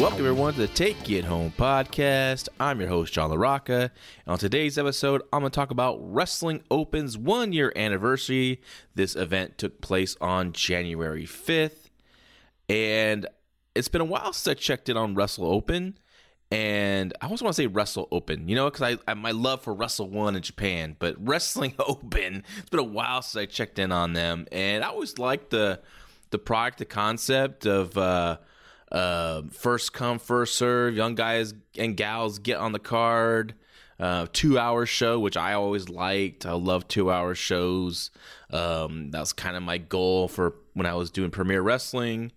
Welcome everyone to the Take It Home podcast. I'm your host John LaRocca, and on today's episode, I'm going to talk about Wrestling Open's one year anniversary. This event took place on January 5th, and it's been a while since I checked in on Wrestle Open, and I always want to say Wrestle Open, you know, because I, I my love for Wrestle One in Japan, but Wrestling Open. It's been a while since I checked in on them, and I always liked the the product, the concept of uh, uh, first come, first serve. Young guys and gals get on the card. Uh, two hour show, which I always liked. I love two hour shows. Um, that was kind of my goal for when I was doing Premier Wrestling.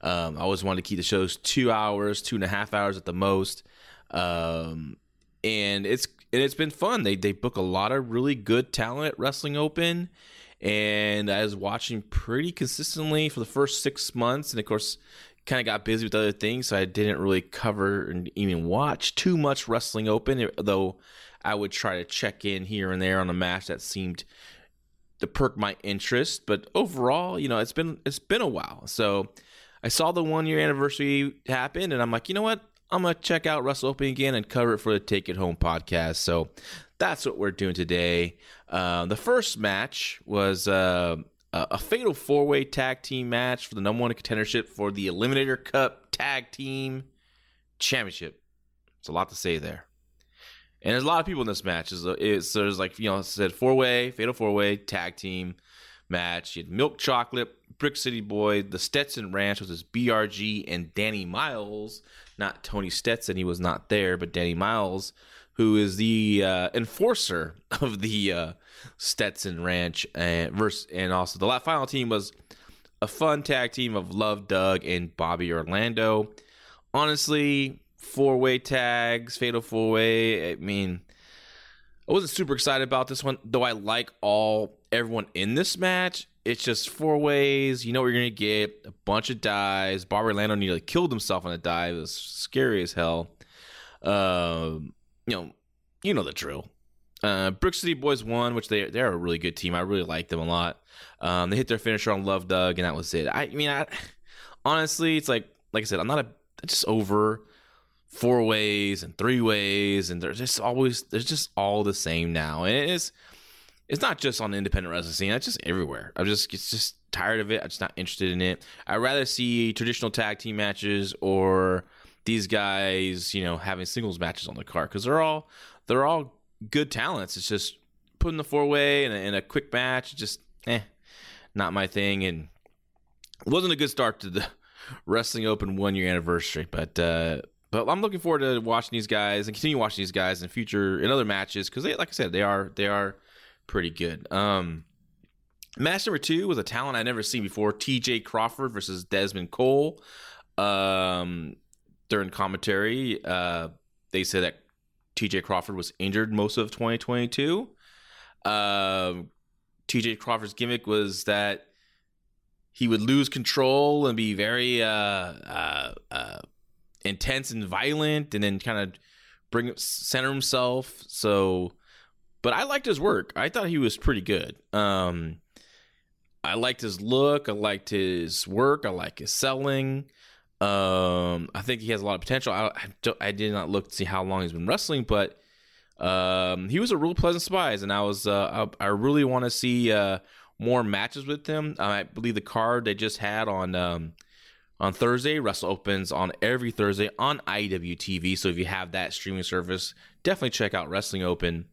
Um, I always wanted to keep the shows two hours, two and a half hours at the most. Um, and it's and it's been fun. They they book a lot of really good talent at Wrestling Open, and I was watching pretty consistently for the first six months, and of course, kind of got busy with other things, so I didn't really cover and even watch too much Wrestling Open. Though I would try to check in here and there on a match that seemed to perk my interest. But overall, you know, it's been it's been a while, so I saw the one year anniversary happen, and I'm like, you know what? I'm gonna check out Wrestle Open again and cover it for the Take It Home podcast. So that's what we're doing today. Uh, the first match was uh, a fatal four way tag team match for the number one contendership for the Eliminator Cup Tag Team Championship. It's a lot to say there. And there's a lot of people in this match. It's, it's there's like you know, said four way, fatal four way tag team match. You had Milk Chocolate, Brick City Boy, the Stetson Ranch was his BRG, and Danny Miles. Not Tony Stetson, he was not there, but Danny Miles who is the uh, enforcer of the uh, Stetson Ranch, and verse, and also the final team was a fun tag team of Love Doug and Bobby Orlando. Honestly, four way tags, fatal four way. I mean, I wasn't super excited about this one, though. I like all everyone in this match. It's just four ways. You know what you're gonna get. A bunch of dives. Bobby Orlando nearly killed himself on a dive. It was scary as hell. Um, you know, you know the drill. Uh, Brick City Boys won, which they they're a really good team. I really like them a lot. Um, they hit their finisher on Love Doug, and that was it. I, I mean, I, honestly, it's like like I said, I'm not a just over four ways and three ways, and they're just always they're just all the same now, and it is. It's not just on the independent wrestling scene; it's just everywhere. I'm just it's just tired of it. I'm just not interested in it. I'd rather see traditional tag team matches or these guys, you know, having singles matches on the card because they're all they're all good talents. It's just putting the four way in, in a, quick match, just eh, not my thing. And it wasn't a good start to the Wrestling Open one year anniversary, but uh, but I'm looking forward to watching these guys and continue watching these guys in future in other matches because they, like I said, they are they are pretty good. Um, match number two was a talent I never seen before: T.J. Crawford versus Desmond Cole. Um, during commentary, uh, they said that TJ Crawford was injured most of 2022. Um, TJ Crawford's gimmick was that he would lose control and be very uh, uh, uh, intense and violent, and then kind of bring center himself. So, but I liked his work. I thought he was pretty good. Um, I liked his look. I liked his work. I like his selling. Um, I think he has a lot of potential. I, I, I, did not look to see how long he's been wrestling, but um, he was a real pleasant surprise, and I was uh, I, I really want to see uh, more matches with him. I believe the card they just had on um, on Thursday, Wrestle opens on every Thursday on IWTV. So if you have that streaming service, definitely check out Wrestling Open.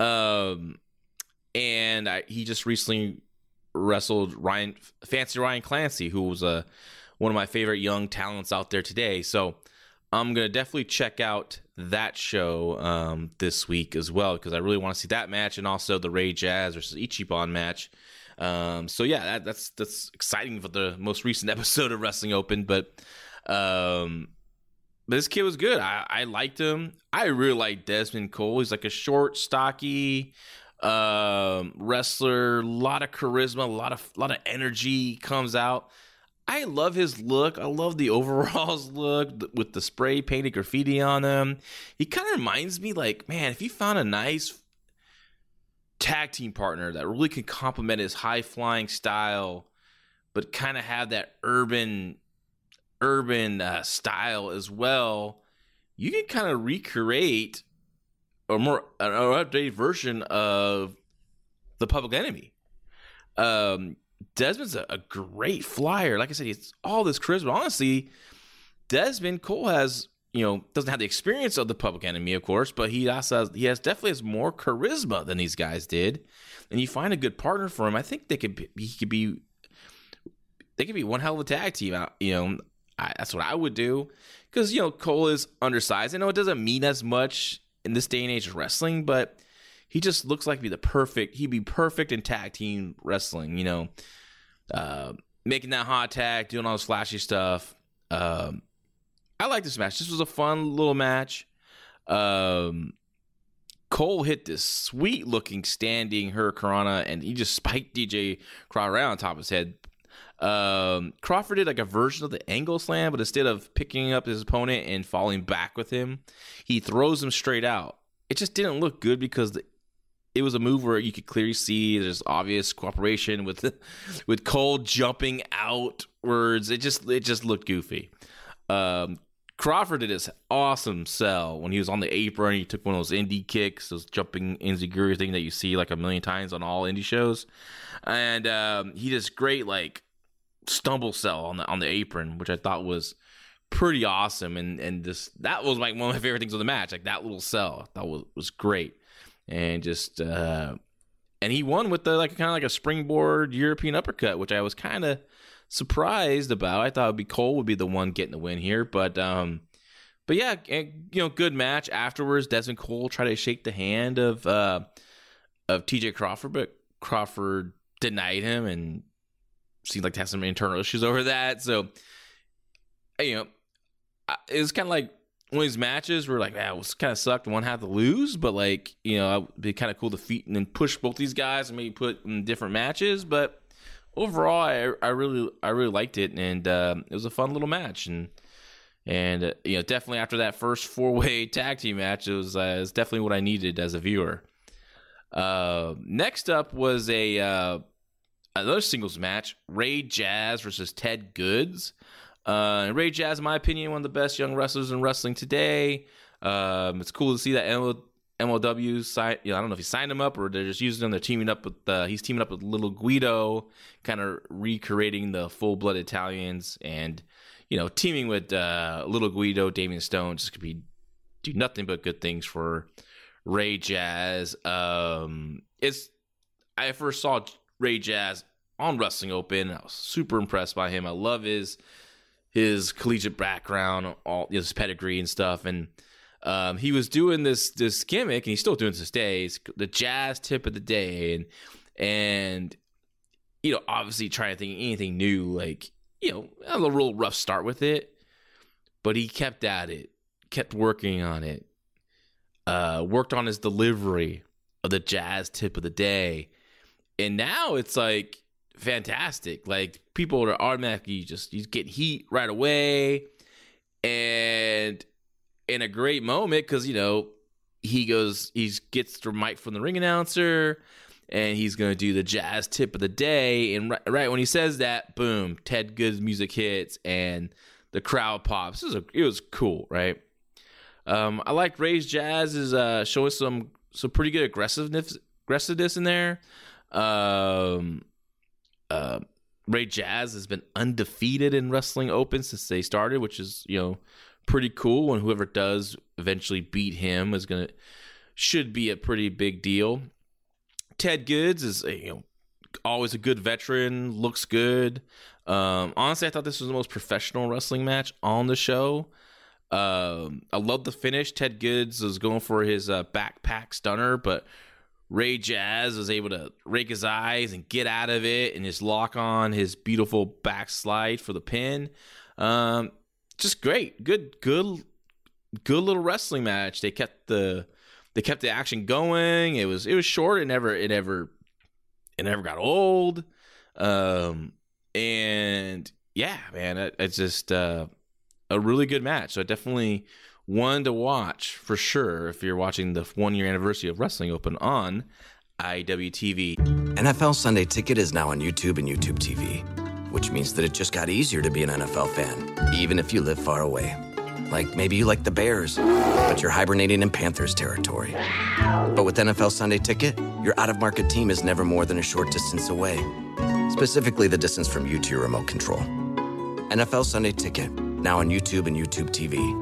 Um, and I, he just recently wrestled Ryan Fancy Ryan Clancy, who was a one of my favorite young talents out there today. So I'm gonna definitely check out that show um, this week as well because I really want to see that match and also the Ray Jazz versus Ichiban match. Um, so yeah, that, that's that's exciting for the most recent episode of Wrestling Open. But um, this kid was good. I, I liked him. I really like Desmond Cole. He's like a short, stocky um, wrestler. A lot of charisma, a lot of lot of energy comes out. I love his look. I love the overalls look with the spray painted graffiti on them. He kind of reminds me, like, man, if you found a nice tag team partner that really can complement his high flying style, but kind of have that urban urban uh, style as well, you can kind of recreate a more an updated version of the Public Enemy. Um, Desmond's a, a, great flyer. Like I said, he's all this charisma. Honestly, Desmond Cole has you know doesn't have the experience of the Public Enemy, of course, but he also has, he has definitely has more charisma than these guys did. And you find a good partner for him. I think they could be, he could be they could be one hell of a tag team. You know, I, that's what I would do because you know Cole is undersized. I know it doesn't mean as much in this day and age of wrestling, but he just looks like be the perfect. He'd be perfect in tag team wrestling. You know, uh, making that hot tag, doing all this flashy stuff. Um, I like this match. This was a fun little match. Um, Cole hit this sweet looking standing hurricanrana and he just spiked TJ Crawford right on top of his head. Um, Crawford did like a version of the angle slam, but instead of picking up his opponent and falling back with him, he throws him straight out. It just didn't look good because the, it was a move where you could clearly see there's obvious cooperation with with Cole jumping outwards. It just it just looked goofy. Um, Crawford did his awesome sell when he was on the apron. He took one of those indie kicks, those jumping enziguri thing that you see like a million times on all indie shows, and um, he does great like stumble sell on the on the apron, which I thought was pretty awesome. And and just that was like one of my favorite things of the match, like that little sell. That was was great and just uh, and he won with the like kind of like a springboard European uppercut, which I was kind of surprised about. I thought it'd be Cole would be the one getting the win here, but um, but yeah, you know, good match afterwards. Desmond Cole tried to shake the hand of uh of T.J. Crawford, but Crawford denied him and seemed like to have some internal issues over that. So you know, it was kind of like one of these matches where like, man, it was kind of sucked. One had to lose, but like, you know, it'd be kind of cool to feat and then push both these guys and maybe put in different matches. But overall, I, I really, I really liked it, and uh, it was a fun little match. And and uh, you know, definitely after that first four way tag team match, it was, uh, it was definitely what I needed as a viewer. Uh, next up was a uh, another singles match: Ray Jazz versus Ted Goods. Uh, Ray Jazz, in my opinion, one of the best young wrestlers in wrestling today. Um, it's cool to see that MLW signed. You know, I don't know if he signed him up or they're just using him. They're teaming up with. Uh, he's teaming up with Little Guido, kind of recreating the full blood Italians, and you know, teaming with uh, Little Guido, Damian Stone just could be do nothing but good things for Ray Jazz. Um, it's I first saw Ray Jazz on Wrestling Open. I was super impressed by him. I love his his collegiate background, all his pedigree and stuff, and um, he was doing this this gimmick, and he's still doing this day. It's the jazz tip of the day, and and you know, obviously trying to think anything new, like you know, a little real rough start with it, but he kept at it, kept working on it. uh, worked on his delivery of the jazz tip of the day, and now it's like fantastic. Like people are automatically just you get heat right away, and in a great moment because you know he goes he gets the mic from the ring announcer and he's to do the jazz tip of the day. And right, right, when he says that boom ted good's music hits and the crowd pops. It was, a, it was cool right? Um, i like ray's jazz is uh, showing some some pretty good aggressiveness aggressiveness in there. Um, uh, ray jazz has been undefeated in wrestling open since they started which is you know pretty cool. And whoever does eventually beat him is gonna should be a pretty big deal. Ted Goods is you know always a good veteran, looks good. Um, honestly, I thought this was the most professional wrestling match on the show. Um, I love the finish. Ted Goods was going for his uh, backpack stunner, but Ray Jazz was able to rake his eyes and get out of it and just lock on his beautiful backslide for the pin. Um, just great. Good, good, good little wrestling match. They kept the they kept the action going. It was it was short. It never it never it never got old. Um, and yeah, man, it, it's just uh, a really good match. So definitely one to watch for sure if you're watching the one year anniversary of Wrestling Open on IWTV. NFL Sunday Ticket is now on YouTube and YouTube TV which means that it just got easier to be an NFL fan, even if you live far away. Like maybe you like the Bears, but you're hibernating in Panthers territory. But with NFL Sunday Ticket, your out of market team is never more than a short distance away. Specifically, the distance from you to your remote control. NFL Sunday Ticket, now on YouTube and YouTube TV.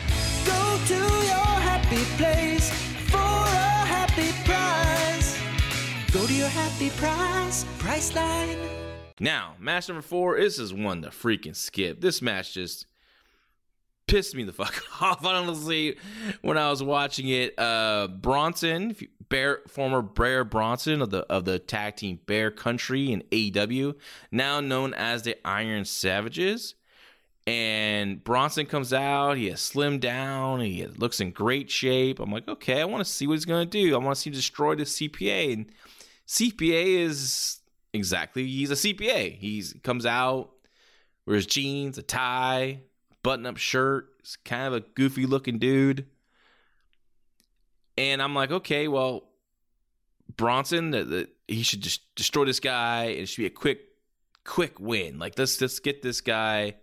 Go to your happy place for a happy price. Go to your happy price, Priceline. Now, match number four, this is one to freaking skip. This match just pissed me the fuck off, honestly, when I was watching it. Uh, Bronson, Bear, former Bear Bronson of the of the tag team Bear Country in AEW, now known as the Iron Savages. And Bronson comes out. He has slimmed down. He looks in great shape. I'm like, okay, I want to see what he's going to do. I want to see him destroy the CPA. And CPA is exactly. He's a CPA. He comes out, wears jeans, a tie, button up shirt. He's kind of a goofy looking dude. And I'm like, okay, well, Bronson, the, the, he should just destroy this guy. It should be a quick, quick win. Like let's let's get this guy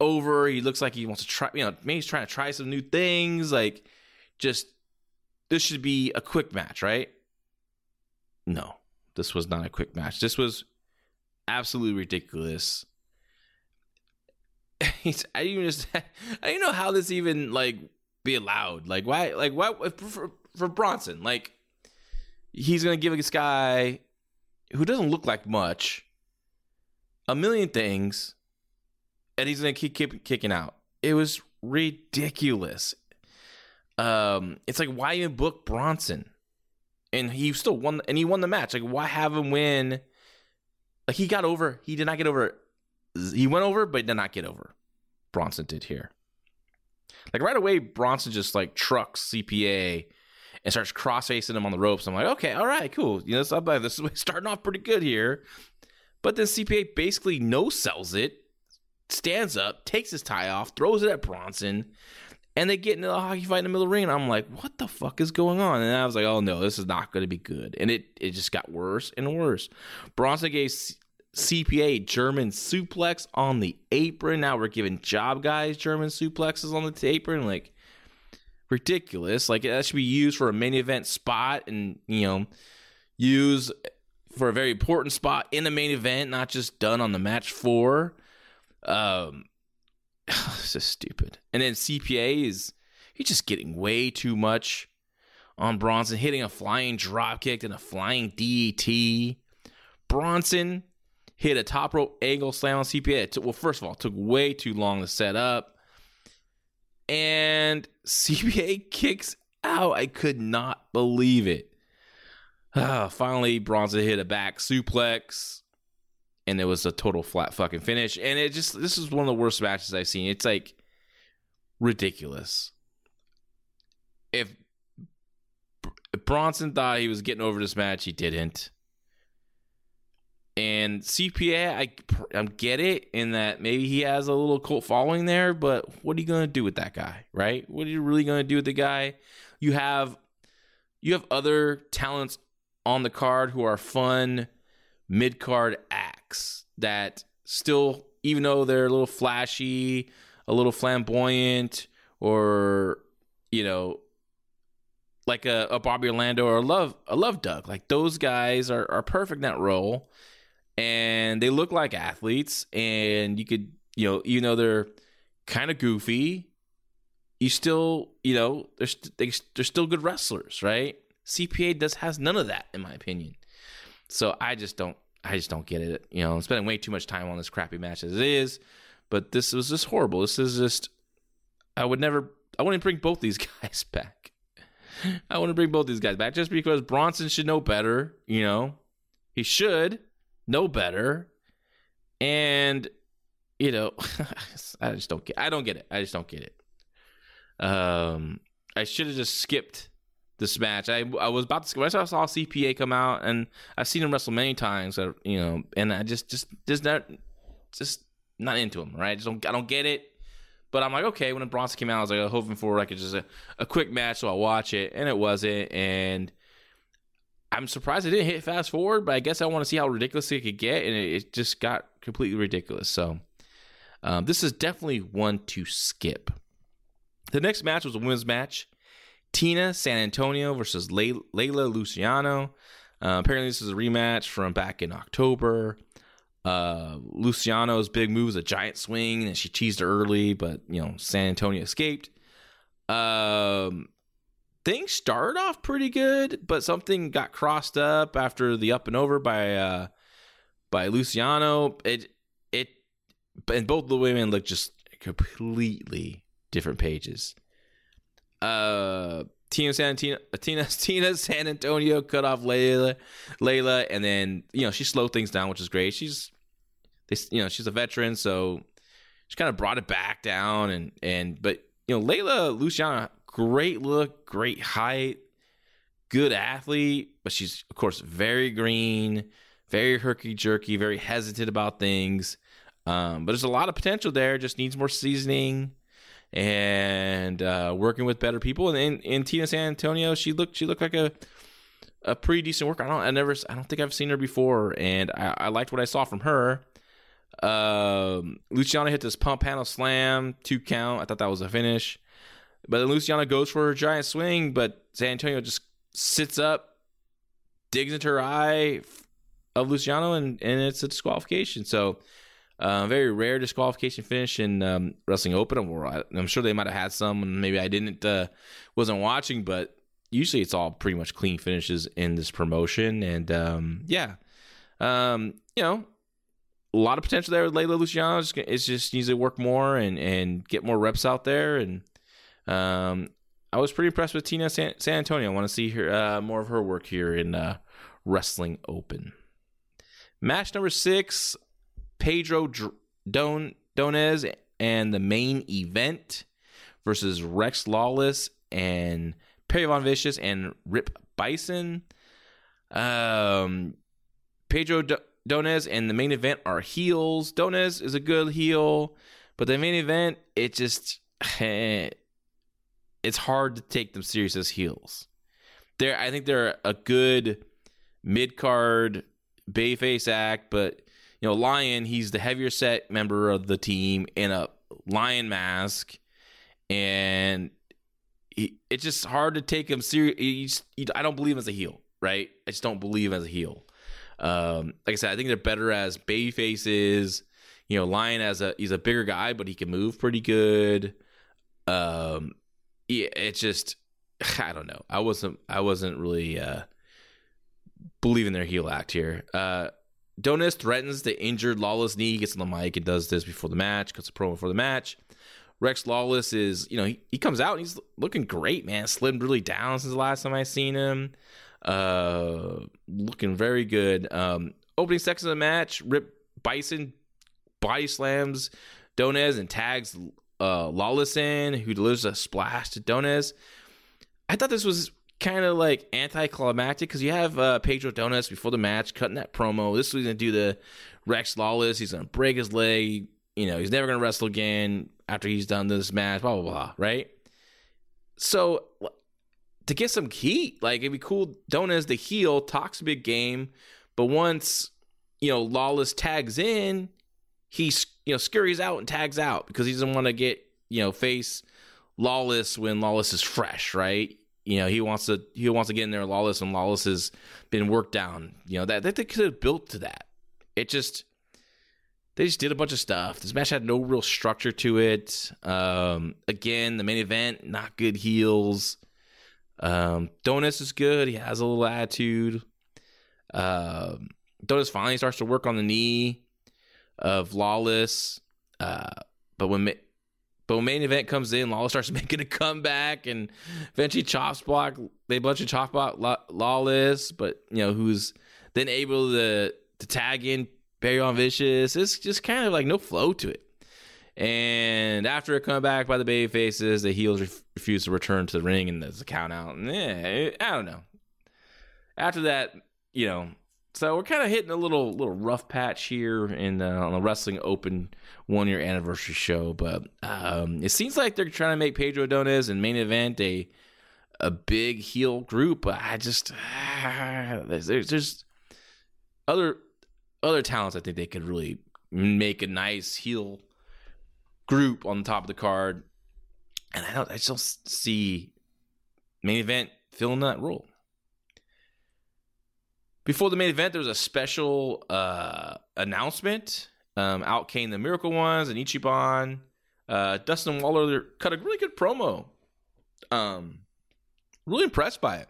over. He looks like he wants to try. You know, maybe he's trying to try some new things. Like, just this should be a quick match, right? No, this was not a quick match. This was absolutely ridiculous. I even just I don't know how this even like be allowed. Like why? Like why for, for Bronson? Like he's gonna give this guy who doesn't look like much a million things, and he's gonna keep, keep kicking out. It was ridiculous. Um, it's like why even book Bronson? and he still won and he won the match. Like why have him win? Like he got over. He did not get over. He went over, but did not get over. Bronson did here. Like right away, Bronson just like trucks CPA and starts cross facing him on the ropes. I'm like, okay, all right, cool. You know, this is starting off pretty good here. But then CPA basically no sells it, stands up, takes his tie off, throws it at Bronson, and they get into a hockey fight in the middle of the ring, and I'm like, what the fuck is going on? And I was like, oh no, this is not going to be good. And it it just got worse and worse. Bronson gave CPA German suplex on the apron. Now we're giving job guys German suplexes on the apron, like ridiculous. Like that should be used for a main event spot, and you know, use for a very important spot in the main event, not just done on the match floor. Um, it's just stupid. And then CPA is he's just getting way too much on Bronson, hitting a flying dropkick and a flying DDT. Bronson hit a top rope angle slam on CPA. Took, well, first of all, took way too long to set up. And CPA kicks out. I could not believe it. Uh, finally, Bronson hit a back suplex, and it was a total flat fucking finish. And it just this is one of the worst matches I've seen. It's like ridiculous. If, Bronson thought he was getting over this match, he didn't. And CPA, I I get it in that maybe he has a little cult following there, but what are you gonna do with that guy, right? What are you really gonna do with the guy? You have you have other talents on the card who are fun mid card acts that still, even though they're a little flashy, a little flamboyant, or you know, like a, a Bobby Orlando or a Love a Love Doug, like those guys are are perfect in that role, and they look like athletes, and you could you know even though they're kind of goofy, you still you know they're st- they, they're still good wrestlers, right? CPA does has none of that in my opinion. So I just don't I just don't get it. You know, I'm spending way too much time on this crappy match as it is. But this was just horrible. This is just I would never I wouldn't bring both these guys back. I want to bring both these guys back just because Bronson should know better, you know. He should know better. And you know, I just don't get I don't get it. I just don't get it. Um I should have just skipped this match. I I was about to when I saw CPA come out, and I've seen him wrestle many times. Uh, you know, and I just just just not just not into him. Right? I just don't I don't get it. But I'm like, okay. When Bronson came out, I was like hoping for like just a, a quick match, so I'll watch it, and it wasn't. And I'm surprised it didn't hit fast forward, but I guess I want to see how ridiculous it could get, and it, it just got completely ridiculous. So um, this is definitely one to skip. The next match was a women's match. Tina San Antonio versus Layla Luciano. Uh, apparently, this is a rematch from back in October. Uh, Luciano's big move was a giant swing, and she teased her early, but you know San Antonio escaped. Um, things started off pretty good, but something got crossed up after the up and over by uh, by Luciano. It it and both the women looked just completely different pages uh Tina San Tina, Tina San Antonio cut off Layla Layla and then you know she slowed things down which is great. She's they you know she's a veteran so she kind of brought it back down and and but you know Layla Luciana great look great height good athlete but she's of course very green very herky jerky very hesitant about things. Um, but there's a lot of potential there just needs more seasoning and uh, working with better people. And in, in Tina San Antonio, she looked she looked like a a pretty decent worker. I don't I never I don't think I've seen her before, and I, I liked what I saw from her. Um, Luciana hit this pump handle slam, two count. I thought that was a finish. But then Luciana goes for her giant swing, but San Antonio just sits up, digs into her eye of Luciano, and, and it's a disqualification. So uh, very rare disqualification finish in um, Wrestling Open. I'm sure they might have had some, and maybe I didn't uh, wasn't watching, but usually it's all pretty much clean finishes in this promotion. And um, yeah, um, you know, a lot of potential there with Layla Luciano. It's just, it's just needs to work more and and get more reps out there. And um, I was pretty impressed with Tina San, San Antonio. I want to see her uh, more of her work here in uh, Wrestling Open. Match number six Pedro Don Dones and the main event versus Rex Lawless and Perry Von Vicious and Rip Byson. Um, Pedro D- Dones and the main event are heels. Dones is a good heel, but the main event it just it's hard to take them serious as heels. They're I think they're a good mid card bayface act, but you know, Lion, he's the heavier set member of the team in a lion mask, and he, it's just hard to take him serious. I don't believe him as a heel, right? I just don't believe him as a heel. Um, like I said, I think they're better as baby faces. You know, Lion as a he's a bigger guy, but he can move pretty good. Um, yeah, it's just I don't know. I wasn't I wasn't really uh believing their heel act here. Uh Dones threatens the injured Lawless knee, He gets on the mic and does this before the match, cuts a promo before the match. Rex Lawless is, you know, he, he comes out and he's looking great, man. Slimmed really down since the last time I seen him. Uh looking very good. Um opening seconds of the match, Rip Byson body slams Dones and tags uh Lawless in, who delivers a splash to Dones. I thought this was kind of like anticlimactic because you have uh, Pedro Dones before the match cutting that promo. This was gonna do the Rex Lawless. He's gonna break his leg. You know, he's never gonna wrestle again after he's done this match. Blah blah blah. Right. So to get some heat, like it'd be cool. Dones the heel talks a big game, but once you know Lawless tags in, he's you know scurries out and tags out because he doesn't want to get you know face Lawless when Lawless is fresh, right? You know, he wants to he wants to get in there Lawless and Lawless has been worked down. You know, that, that they could have built to that. It just they just did a bunch of stuff. This match had no real structure to it. Um, again, the main event, not good heels. Um, Dones is good. He has a little attitude. Um, Dones finally starts to work on the knee of Lawless. Uh, but when but when main event comes in, Lawless starts making a comeback, and eventually chops block. They bunch of chop block Lawless, but you know who's then able to to tag in Perry Von Vicious. It's just kind of like no flow to it. And after a comeback by the baby faces, the heels ref- refuse to return to the ring, and there's a count out. And yeah, I don't know. After that, you know, so we're kind of hitting a little little rough patch here in uh, on the Wrestling Open one year anniversary show, but um, it seems like they're trying to make Pedro Dones and main event a a big heel group. I just there's, there's other other talents I think they could really make a nice heel group on the top of the card, and I don't I just don't see main event filling that role. Before the main event, there was a special uh, announcement. Um, out came the Miracle Ones and Ichiban. Uh, Dustin Waller cut a really good promo. Um, really impressed by it.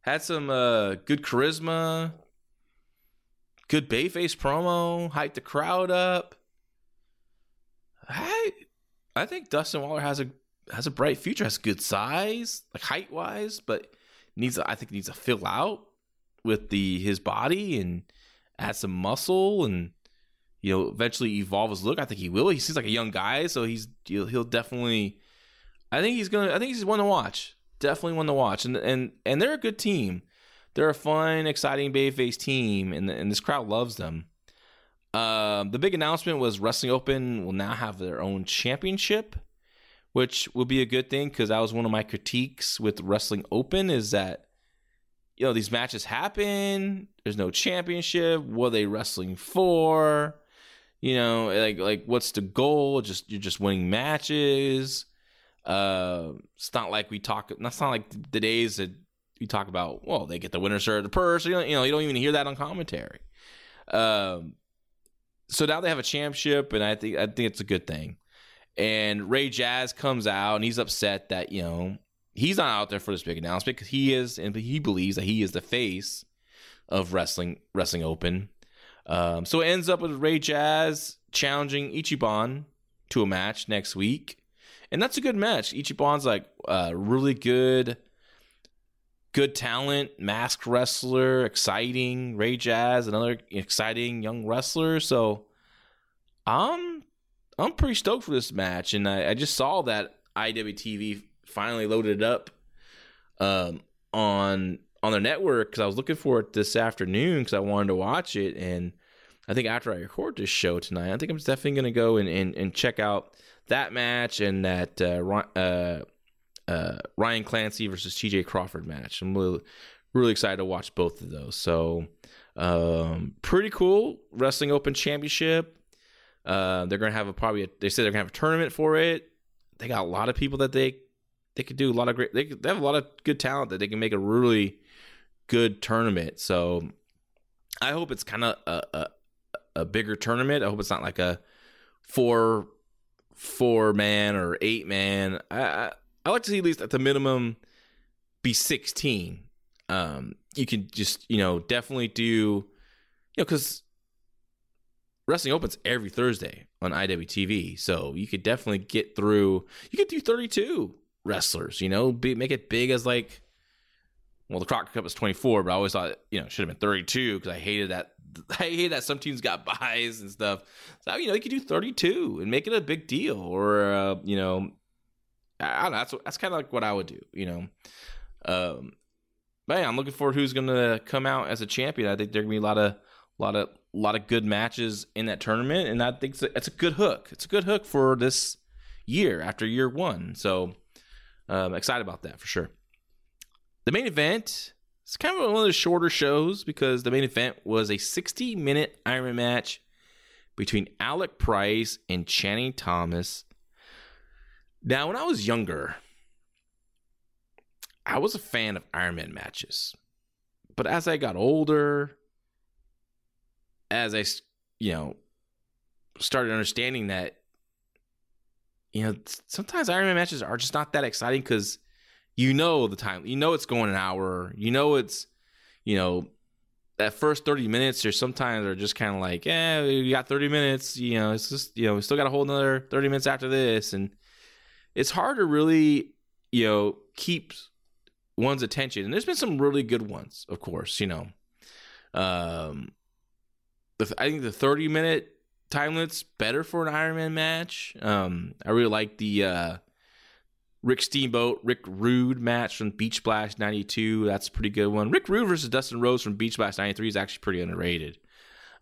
Had some uh, good charisma, good bayface promo, hyped the crowd up. I I think Dustin Waller has a has a bright future. Has good size, like height wise, but needs I think needs to fill out with the his body and add some muscle and you know eventually evolve his look. I think he will. He seems like a young guy, so he's he'll, he'll definitely. I think he's gonna. I think he's one to watch. Definitely one to watch, and and and they're a good team. They're a fun, exciting babyface team, and and this crowd loves them. Uh, the big announcement was Wrestling Open will now have their own championship, which will be a good thing because that was one of my critiques with Wrestling Open is that you know, these matches happen. There's no championship. What are they wrestling for? You know, like like what's the goal? Just you're just winning matches. Uh, it's not like we talk. That's not like the days that we talk about. Well, they get the winner shirt, the purse. You know, you know, you don't even hear that on commentary. Um, so now they have a championship, and I think I think it's a good thing. And Ray Jazz comes out, and he's upset that you know he's not out there for this big announcement because he is, and he believes that he is the face of wrestling wrestling open. Um, so it ends up with Ray Jazz challenging Ichiban to a match next week, and that's a good match. Ichiban's like uh, really good, good talent, masked wrestler, exciting. Ray Jazz, another exciting young wrestler. So I'm I'm pretty stoked for this match, and I, I just saw that IWTV finally loaded it up um, on on their network because I was looking for it this afternoon because I wanted to watch it. And I think after I record this show tonight, I think I'm definitely going to go and, and, and, check out that match and that uh, uh, uh, Ryan Clancy versus TJ Crawford match. I'm really, really excited to watch both of those. So, um, pretty cool. Wrestling Open Championship. Uh, they're going to have a probably, a, they said they're going to have a tournament for it. They got a lot of people that they they could do a lot of great. They, they have a lot of good talent that they can make a really good tournament. So I hope it's kind of a, a, a bigger tournament. I hope it's not like a four four man or eight man. I, I I like to see at least at the minimum be 16. Um, you can just you know definitely do you know because Wrestling Opens every Thursday on IWTV, so you could definitely get through. You could do 32 wrestlers. You know, be, make it big as like. Well, the Crockett Cup was 24, but I always thought you know should have been 32 because I hated that. I hated that some teams got buys and stuff. So you know you could do 32 and make it a big deal, or uh, you know, I don't know. That's that's kind of like what I would do. You know, um, but yeah, I'm looking forward who's going to come out as a champion. I think there gonna be a lot of lot of a lot of good matches in that tournament, and I think it's a, it's a good hook. It's a good hook for this year after year one. So um, excited about that for sure. The main event it's kind of one of the shorter shows because the main event was a 60 minute Iron match between Alec Price and Channing Thomas. Now, when I was younger, I was a fan of Iron Man matches. But as I got older, as I, you know, started understanding that, you know, sometimes Ironman matches are just not that exciting because you know the time, you know it's going an hour, you know it's, you know, that first 30 minutes or sometimes are just kind of like, eh, we got 30 minutes, you know, it's just, you know, we still got a whole another 30 minutes after this. And it's hard to really, you know, keep one's attention. And there's been some really good ones, of course, you know. Um, the, I think the 30 minute time limit's better for an Ironman match. Um, I really like the uh, Rick Steamboat, Rick Rude match from Beach Blast 92. That's a pretty good one. Rick Rude versus Dustin Rhodes from Beach Blast 93 is actually pretty underrated.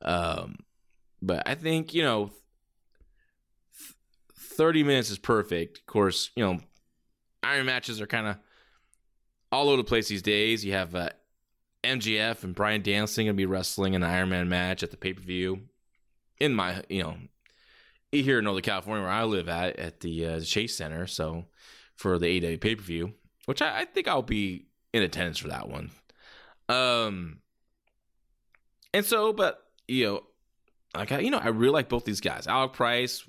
Um, but I think, you know, 30 minutes is perfect. Of course, you know, Iron matches are kind of all over the place these days. You have uh, MJF and Bryan Danielson going to be wrestling an Iron Man match at the pay per view in my, you know, here in Northern California where I live at, at the uh, Chase Center. So for the AEW pay per view, which I, I, think I'll be in attendance for that one. Um, and so, but you know, like I, you know, I really like both these guys. Alec Price,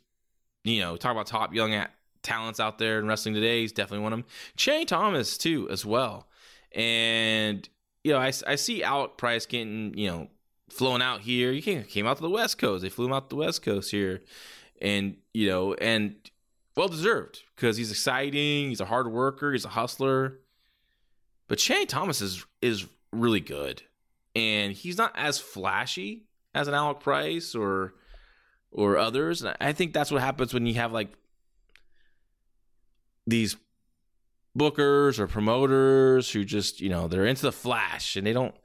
you know, talk about top young at talents out there in wrestling today. He's definitely one of them. Channing Thomas too, as well. And you know, I, I see Alec Price getting you know flown out here. He came, came out to the West Coast. They flew him out to the West Coast here, and you know, and well deserved because he's exciting. He's a hard worker. He's a hustler. But Shane Thomas is is really good, and he's not as flashy as an Alec Price or or others. And I think that's what happens when you have like these bookers or promoters who just you know they're into the flash and they don't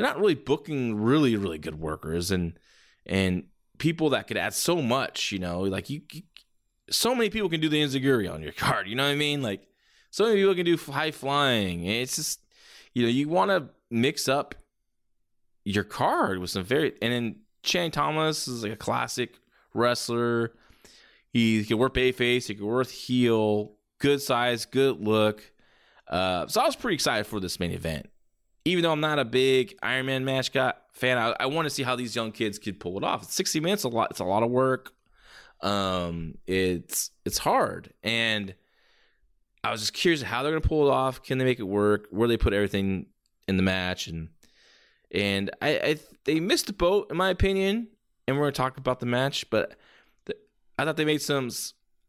they're not really booking really really good workers and and people that could add so much you know like you, you so many people can do the enziguri on your card. You know what I mean? Like so many people can do high flying. It's just you know you want to mix up your card with some very and then Channing Thomas is like a classic wrestler. He can work bay face. He can work heel. Good size, good look. Uh, so I was pretty excited for this main event. Even though I'm not a big Iron Man guy, fan, I, I want to see how these young kids could pull it off. It's 60 minutes, a lot. It's a lot of work um, it's it's hard, and I was just curious how they're gonna pull it off. Can they make it work? Where they put everything in the match, and and I, I they missed the boat in my opinion. And we're gonna talk about the match, but the, I thought they made some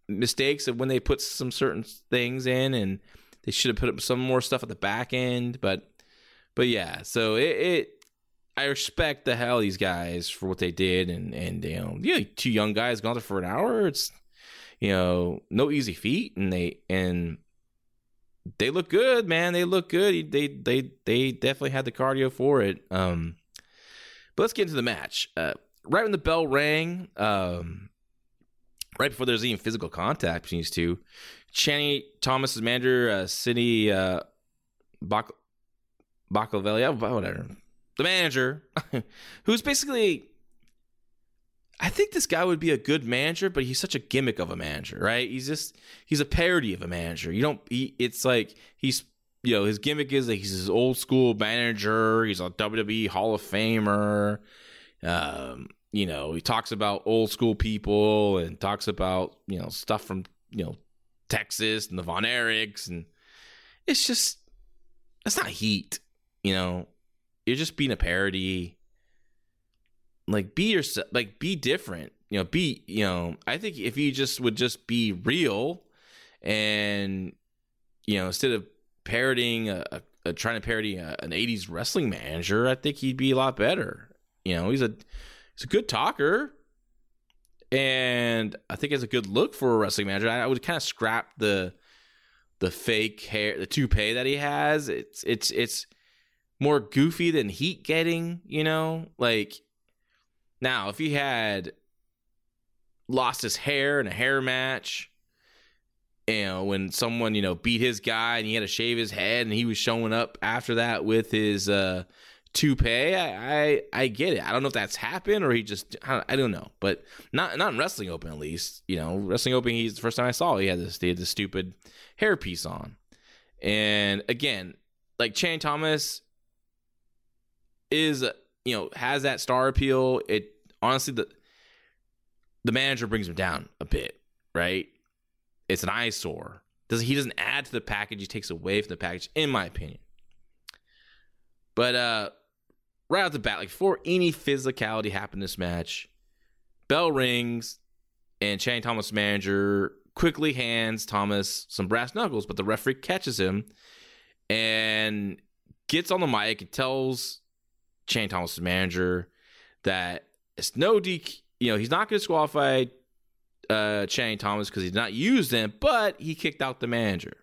mistakes of when they put some certain things in, and they should have put up some more stuff at the back end. But but yeah, so it, it I respect the hell these guys for what they did, and and you know, yeah, two young guys gone there for an hour. It's you know, no easy feat, and they and they look good, man. They look good. They they they definitely had the cardio for it. Um, but let's get into the match. Uh, right when the bell rang, um, right before there's even physical contact between these two, Channing Thomas's manager, uh, Sidney uh, Bac- whatever the manager, who's basically I think this guy would be a good manager, but he's such a gimmick of a manager, right? He's just he's a parody of a manager. You don't he, it's like he's you know, his gimmick is that he's his old school manager, he's a WWE Hall of Famer. Um, you know, he talks about old school people and talks about, you know, stuff from, you know, Texas and the Von Erichs, and it's just it's not heat, you know. You're just being a parody. Like be yourself, like be different, you know. Be you know. I think if you just would just be real, and you know, instead of parodying a, a, a trying to parody a, an '80s wrestling manager, I think he'd be a lot better. You know, he's a he's a good talker and I think it's a good look for a wrestling manager. I, I would kind of scrap the the fake hair, the toupee that he has. It's it's it's more goofy than heat getting, you know? Like now, if he had lost his hair in a hair match, you know, when someone, you know, beat his guy and he had to shave his head and he was showing up after that with his uh toupee. I, I I get it. I don't know if that's happened or he just I, I don't know, but not not in wrestling open at least. You know, wrestling open. He's the first time I saw he had this he had this stupid hairpiece on, and again, like Channing Thomas is you know has that star appeal. It honestly the the manager brings him down a bit, right? It's an eyesore. Does he doesn't add to the package? He takes away from the package, in my opinion. But uh right off the bat, like before any physicality happened this match, bell rings, and Channing Thomas manager quickly hands Thomas some brass knuckles, but the referee catches him and gets on the mic and tells Channing Thomas manager that it's no DQ. You know, he's not going to disqualify uh, Channing Thomas because he's not used them, but he kicked out the manager.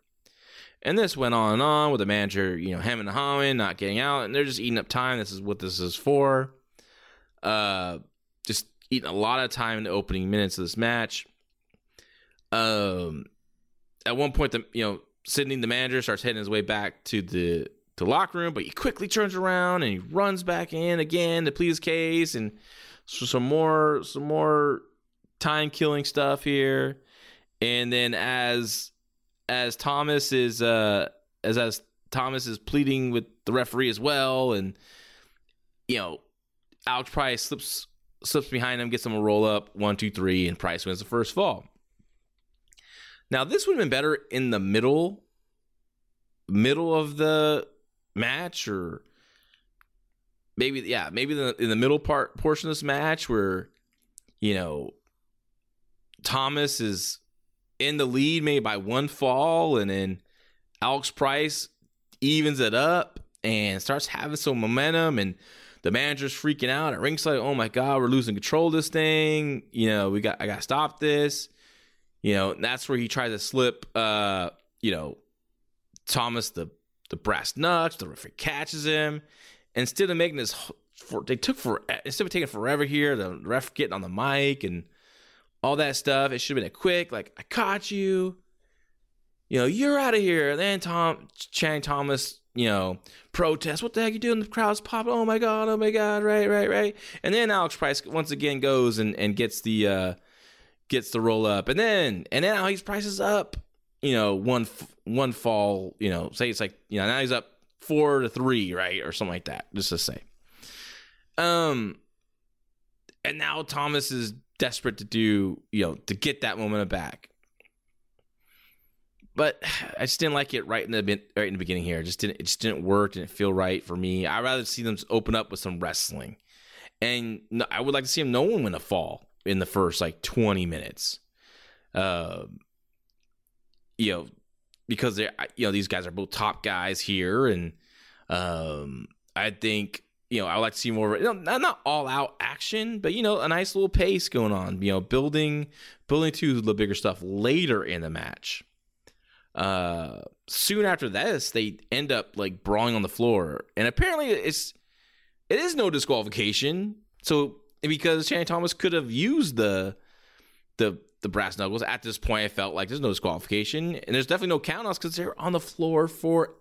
And this went on and on with the manager, you know, hemming and hawing, not getting out, and they're just eating up time. This is what this is for. Uh, just eating a lot of time in the opening minutes of this match. Um, at one point, the you know, Sydney, the manager, starts heading his way back to the to locker room, but he quickly turns around and he runs back in again to plead his case, and so some more some more time killing stuff here. And then as as Thomas is uh as as Thomas is pleading with the referee as well, and you know, Alec Price slips slips behind him, gets him a roll up, one, two, three, and Price wins the first fall. Now this would have been better in the middle middle of the match or maybe yeah, maybe the, in the middle part portion of this match where you know Thomas is in the lead maybe by one fall, and then Alec Price evens it up and starts having some momentum, and the manager's freaking out at ringside. Oh my god, we're losing control of this thing. You know, we got I got to stop this. You know, that's where he tries to slip. Uh, you know, Thomas the the brass nuts. The referee catches him. Instead of making this, for, they took for instead of taking forever here. The ref getting on the mic and all that stuff. It should have been a quick, like, I caught you. You know, you're out of here. And then Tom Channing Thomas, you know, protest. What the heck you doing? The crowd's popping. Oh my god, oh my god, right, right, right. And then Alec Price once again goes and, and gets the uh gets the roll up. And then and then Alec Price is up, you know, one one fall, you know, say it's like, you know, now he's up four to three, right? Or something like that, just to say. Um and now Thomas is desperate to do, you know, to get that momentum back. But I just didn't like it right in the right in the beginning here. It just didn't it just didn't work. Didn't feel right for me. I'd rather see them open up with some wrestling, and I would like to see him no one win a fall in the first like twenty minutes. Uh, you know, because they you know these guys are both top guys here, and um, I think you know, I like to see more, you know, not, not all out action, but you know, a nice little pace going on. You know, building building to the bigger stuff later in the match. Uh, soon after this, they end up like brawling on the floor, and apparently it's it is no disqualification. So because Channing Thomas could have used the the the brass knuckles at this point, I felt like there's no disqualification, and there's definitely no count outs because they're on the floor forever.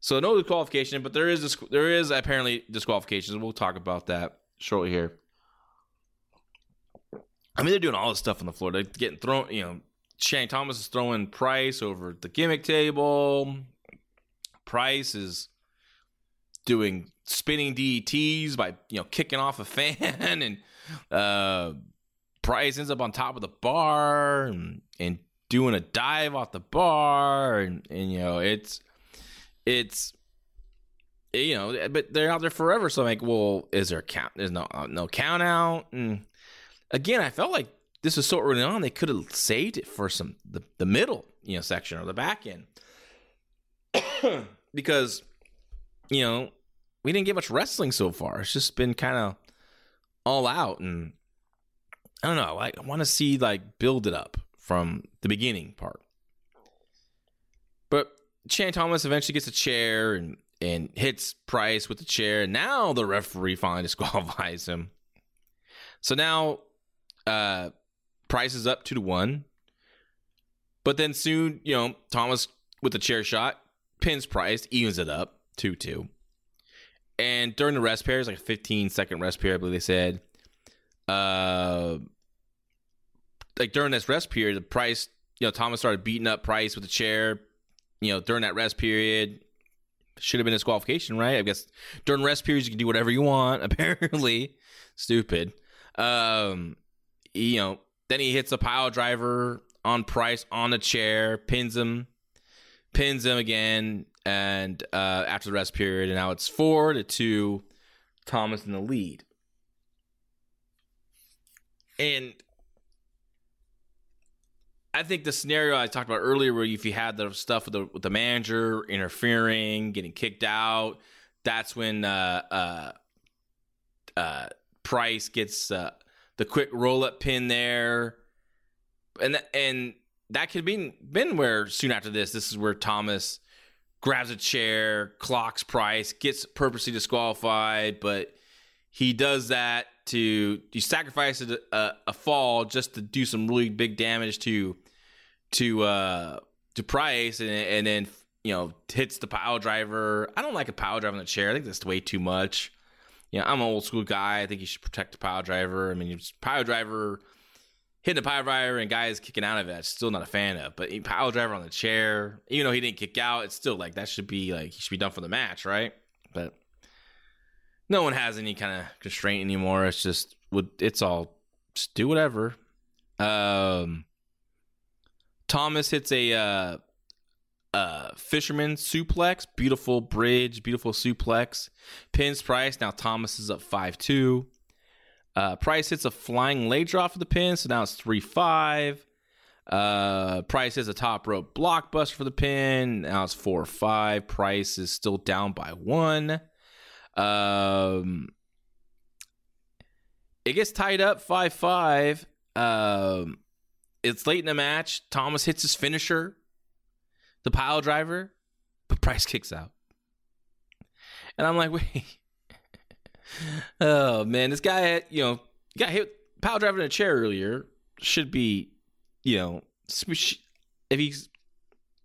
So no disqualification, but there is there is apparently disqualifications. We'll talk about that shortly here. I mean, they're doing all this stuff on the floor. They're getting thrown. You know, Channing Thomas is throwing Price over the gimmick table. Price is doing spinning DDTs by you know kicking off a fan, and uh, Price ends up on top of the bar and, and doing a dive off the bar, and, and you know it's it's you know, but they're out there forever. So I'm like, well, is there a count? There's no uh, no count out. And again, I felt like this was so early on. They could have saved it for some the, the middle, you know, section or the back end, because you know we didn't get much wrestling so far. It's just been kind of all out, and I don't know. I, want to see like build it up from the beginning part. But Channing Thomas eventually gets a chair and and hits Price with the chair. And now the referee finally disqualifies him. So now uh, Price is up two to one. But then soon, you know, Thomas with the chair shot pins Price, evens it up two two. And during the rest period, it's like a 15 second rest period, I believe they said. Uh, like during this rest period, the Price, you know, Thomas started beating up Price with the chair. You know, during that rest period, should have been disqualification, right? I guess during rest periods you can do whatever you want. Apparently, stupid. Um, you know, then he hits a pile driver on Price on the chair, pins him, pins him again, and uh, after the rest period, and now it's four to two, Thomas in the lead. And I think the scenario I talked about earlier, where if you had the stuff with the with the manager interfering, getting kicked out, that's when uh, uh, uh, Price gets uh, the quick roll up pin there, and th- and that could be been where soon after this, this is where Thomas grabs a chair, clocks Price, gets purposely disqualified, but he does that to you sacrifice a, a, fall just to do some really big damage to to uh to Price and and then you know hits the power driver. I don't like a power driver on the chair. I think that's way too much. You know, I'm an old school guy. I think you should protect the power driver. I mean, power driver hitting a power driver and guys kicking out of it. I'm still not a fan of. But power driver on the chair, even though he didn't kick out, it's still like that should be like he should be done for the match, right? But no one has any kind of constraint anymore. It's just it's all just do whatever. Um, Thomas hits a uh, uh, fisherman suplex, beautiful bridge, beautiful suplex. Pins Price. Now Thomas is up five two. Uh, Price hits a flying leg drop for the pin, so now it's three five. Uh, Price hits a top rope blockbuster for the pin. Now it's four five. Price is still down by one. Um, it gets tied up 5 5. Um, it's late in the match. Thomas hits his finisher, the pile driver, but Price kicks out. And I'm like, wait. Oh, man. This guy, you know, got hit pile driver in a chair earlier. Should be, you know, if he's,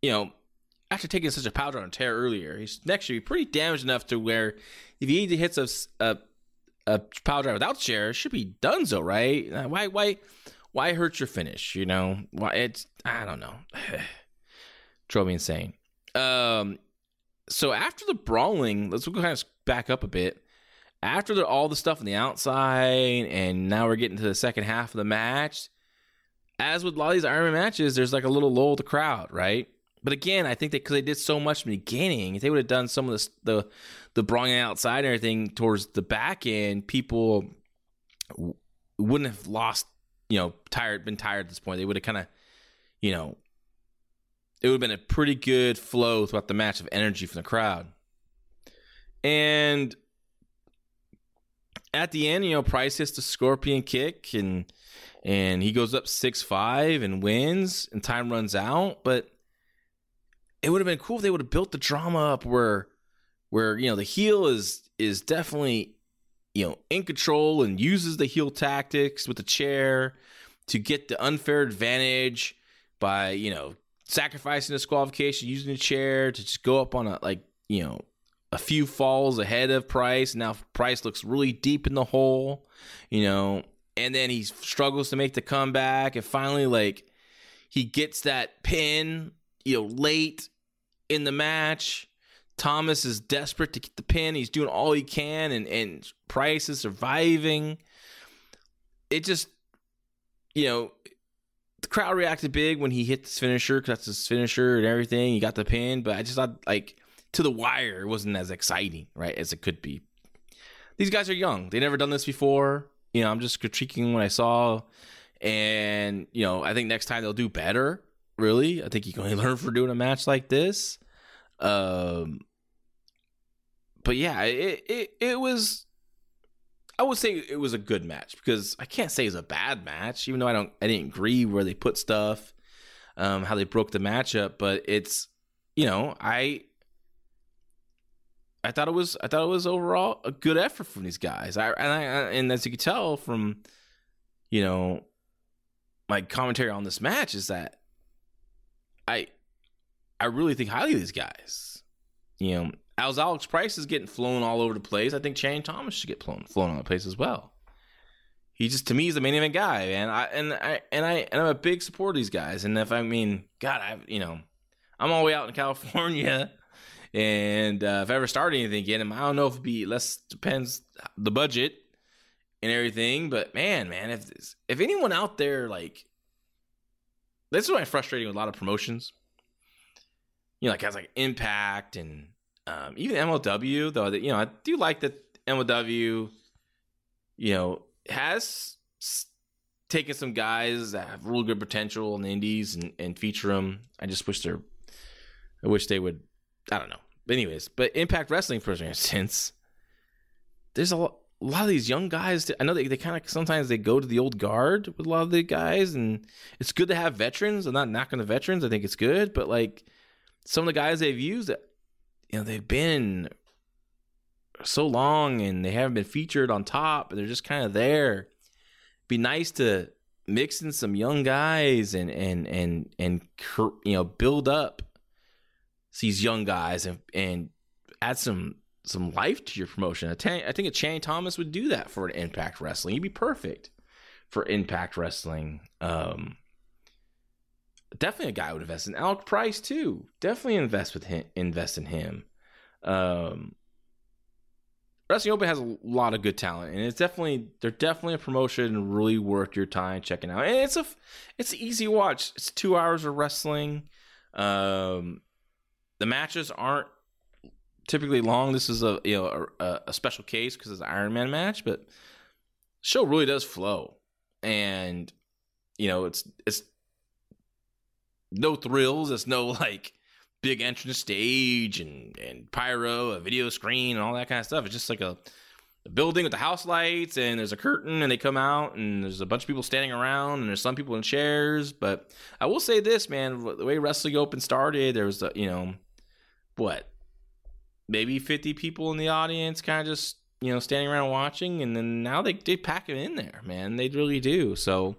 you know, after taking such a powder on tear earlier, he's next should be pretty damaged enough to where if he hits a a, a power drive without chair, should be done donezo, right? Uh, why why why hurt your finish? You know why it's I don't know. Drove me insane. Um, so after the brawling, let's go kind of back up a bit. After the, all the stuff on the outside, and now we're getting to the second half of the match. As with a lot of these Iron Man matches, there's like a little lull of the crowd, right? But again, I think that because they did so much in the beginning, if they would have done some of the the the brawling outside and everything towards the back end, people w- wouldn't have lost, you know, tired, been tired at this point. They would have kind of, you know, it would have been a pretty good flow throughout the match of energy from the crowd. And at the end, you know, Price hits the scorpion kick and and he goes up six five and wins, and time runs out, but it would have been cool if they would have built the drama up where where you know the heel is is definitely you know in control and uses the heel tactics with the chair to get the unfair advantage by you know sacrificing disqualification using the chair to just go up on a like you know a few falls ahead of Price. Now Price looks really deep in the hole, you know, and then he struggles to make the comeback and finally like he gets that pin, you know, late in the match. Thomas is desperate to get the pin. He's doing all he can, and, and Price is surviving. It just, you know, the crowd reacted big when he hit this finisher because that's his finisher and everything. He got the pin, but I just thought like to the wire, it wasn't as exciting, right, as it could be. These guys are young; they never done this before. You know, I'm just critiquing what I saw, and you know, I think next time they'll do better. Really, I think you can only learn from doing a match like this. Um, but yeah, it it it was. I would say it was a good match because I can't say it's a bad match, even though I don't I didn't agree where they put stuff, um, how they broke the matchup. But it's you know I I thought it was I thought it was overall a good effort from these guys. I and I and as you can tell from you know my commentary on this match is that I I really think highly of these guys. You know, as Alec Price is getting flown all over the place, I think Channing Thomas should get flown flown all the place as well. He just to me is the main event guy, man. I and I and I and I'm a big supporter of these guys. And if I mean, God, I you know, I'm all the way out in California, and uh, if I ever start anything again, I don't know if it'd be less depends the budget and everything. But man, man, if if anyone out there like, this is why I'm frustrating with a lot of promotions. You know, like has like Impact and um, even MLW, though, you know, I do like that MLW, you know, has taken some guys that have really good potential in the indies and, and feature them. I just wish they're, I wish they would, I don't know. Anyways, but Impact Wrestling, for instance, there's a lot, of these young guys. I know they, they kind of sometimes they go to the old guard with a lot of the guys, and it's good to have veterans. I'm not knocking the veterans. I think it's good, but like some of the guys they've used, uh, you know, they've been so long and they haven't been featured on top, they're just kind of there. Be nice to mix in some young guys and and and and you know build up these young guys and and add some some life to your promotion. I think think a Channing Thomas would do that for an Impact Wrestling. He'd be perfect for Impact Wrestling. Um, definitely a guy I would invest in. Alec Price too. Definitely invest with him. Invest in him. Um, Wrestling Open has a lot of good talent, and it's definitely they're definitely a promotion really worth your time checking out. And it's a it's an easy watch. It's two hours of wrestling. Um, the matches aren't typically long. This is a you know a, a special case because it's an Iron Man match, but show really does flow, and you know it's it's no thrills. It's no like big entrance stage and and pyro, a video screen, and all that kind of stuff. It's just like a, building with the house lights, and there's a curtain, and they come out, and there's a bunch of people standing around, and there's some people in chairs. But I will say this, man, the way Wrestling Open started, there was a, you know what maybe 50 people in the audience kind of just you know standing around watching and then now they, they pack it in there man. They really do. So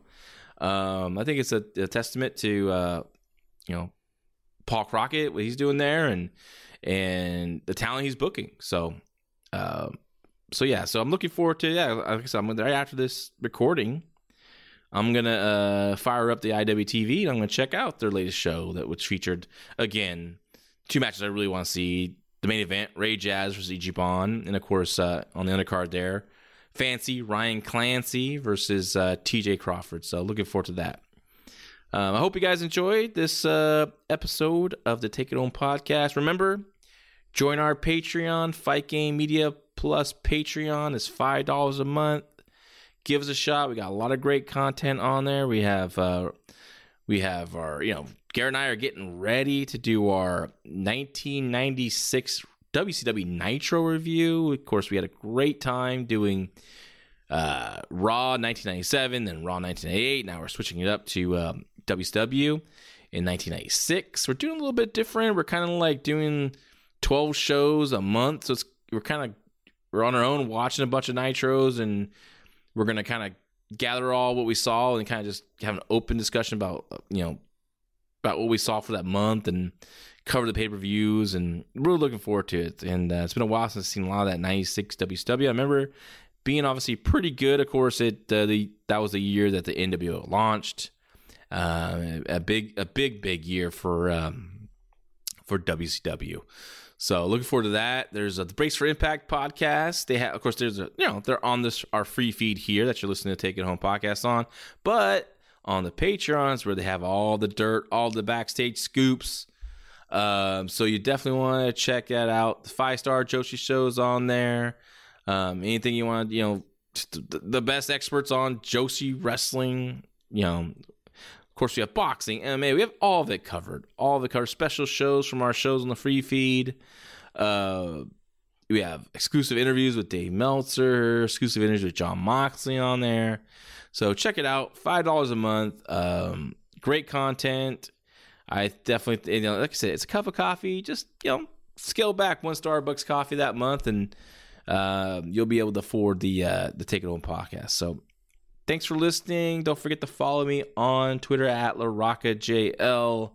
um, i think it's a, a testament to uh, you know paul crockett what he's doing there and and the talent he's booking. So um, so yeah. So i'm looking forward to yeah like i said i'm right after this recording i'm gonna uh, fire up the iwtv and i'm gonna check out their latest show that was featured again two matches I really want to see. The main event, Ray Jaz versus. Bond, and of course uh, on the undercard there, Fancy Ryan Clancy versus uh, T.J. Crawford. So looking forward to that. Um, I hope you guys enjoyed this uh, episode of the Take It Home podcast. Remember, join our Patreon, Fight Game Media Plus Patreon is five dollars a month. Give us a shot. We got a lot of great content on there. We have uh, we have our you know Garrett and I are getting ready to do our 1996 WCW Nitro review. Of course, we had a great time doing uh, Raw 1997, then Raw 1998. Now we're switching it up to um, WCW in 1996. We're doing a little bit different. We're kind of like doing 12 shows a month. So it's we're kind of we're on our own watching a bunch of nitros and we're to kind of gather all what we saw and kind of just have an open discussion about you know about what we saw for that month and cover the pay per views and really looking forward to it. And uh, it's been a while since I've seen a lot of that '96 WCW. I remember being obviously pretty good. Of course, it uh, the that was the year that the NWO launched. Uh, a big, a big, big year for um, for WCW. So looking forward to that. There's a the Brace for Impact podcast. They have, of course, there's a you know they're on this our free feed here that you're listening to Take It Home podcast on, but on the Patreons where they have all the dirt, all the backstage scoops. Um, so you definitely want to check that out. The five star Joshi shows on there. Um, anything you want, you know, the best experts on Joshi wrestling. You know, of course we have boxing, MMA. We have all of it covered. All of it covered. Special shows from our shows on the free feed. Uh, we have exclusive interviews with Dave Meltzer, exclusive interviews with Jon Moxley on there. So check it out. Five dollars a month. Um, great content. I definitely, you know, like I said, it's a cup of coffee. Just you know, scale back one Starbucks coffee that month, and uh, you'll be able to afford the uh, the Take It Home podcast. So thanks for listening. Don't forget to follow me on Twitter at LaRoccaJL.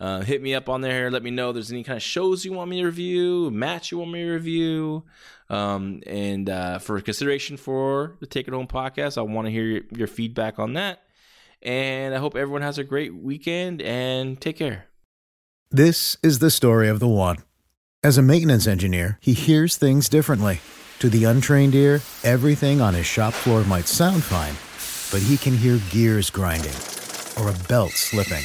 Uh, hit me up on there. Let me know if there's any kind of shows you want me to review, match you want me to review. Um, and uh, for consideration for the Take It Home podcast, I want to hear your, your feedback on that. And I hope everyone has a great weekend and take care. This is the story of the one. As a maintenance engineer, he hears things differently. To the untrained ear, everything on his shop floor might sound fine, but he can hear gears grinding or a belt slipping.